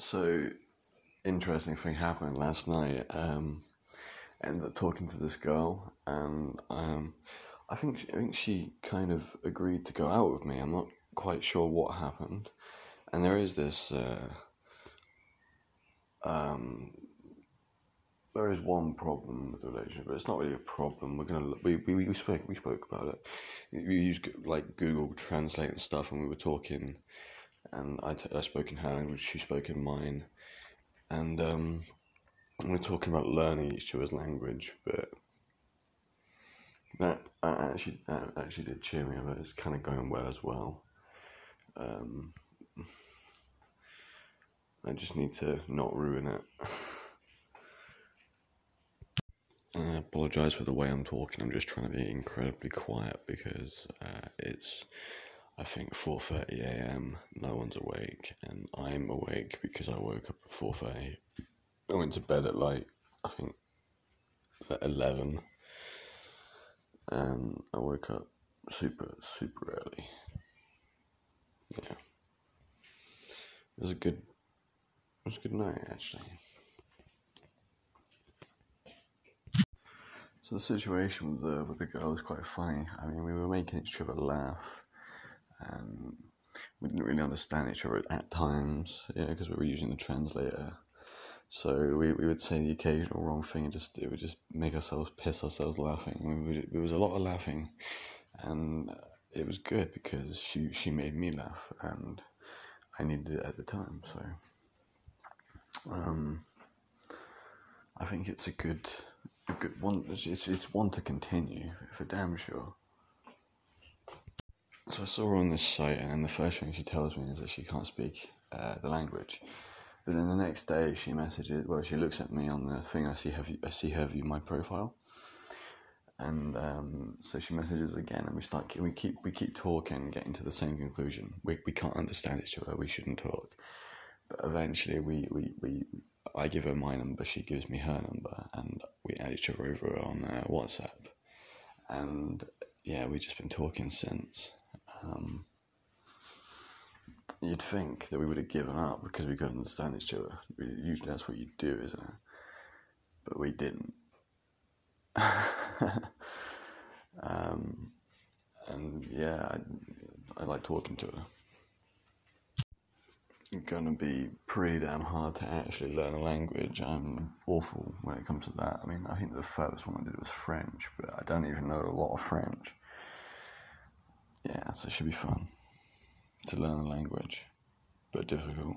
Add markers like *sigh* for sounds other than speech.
So, interesting thing happened last night. Um, ended up talking to this girl, and um, I think she, I think she kind of agreed to go out with me. I'm not quite sure what happened, and there is this. Uh, um, there is one problem with the relationship, but it's not really a problem. We're gonna we we, we spoke we spoke about it. We used like Google Translate and stuff, and we were talking, and I, t- I spoke in her language, she spoke in mine, and um, we we're talking about learning each other's language, but that, that actually that actually did cheer me up. It's kind of going well as well. Um, I just need to not ruin it. *laughs* I apologise for the way I'm talking. I'm just trying to be incredibly quiet because uh, it's, I think, 4:30 a.m. No one's awake, and I'm awake because I woke up at 4:30. I went to bed at like I think at 11, and I woke up super super early. Yeah, it was a good, it was a good night actually. So the situation with the with the girl was quite funny. I mean, we were making each other laugh, and we didn't really understand each other at times, you know, because we were using the translator. So we, we would say the occasional wrong thing, and just it would just make ourselves piss ourselves laughing. There was a lot of laughing, and it was good because she she made me laugh, and I needed it at the time. So, um, I think it's a good a good one. It's, it's one to continue for damn sure. So I saw her on this site, and then the first thing she tells me is that she can't speak uh, the language. But then the next day she messages. Well, she looks at me on the thing. I see her. View, I see her view my profile, and um, so she messages again, and we start. We keep we keep talking, getting to the same conclusion. We we can't understand each other. We shouldn't talk. But eventually, we we, we I give her my number, she gives me her number, and we add each other over on uh, WhatsApp. And yeah, we've just been talking since. Um, you'd think that we would have given up because we couldn't understand each other. Usually that's what you do, isn't it? But we didn't. *laughs* um, and yeah, I, I like talking to her It's going to be pretty damn hard to actually learn a language. I'm awful when it comes to that. I mean, I think the first one I did was French, but I don't even know a lot of French. Yeah, so it should be fun to learn a language, but difficult.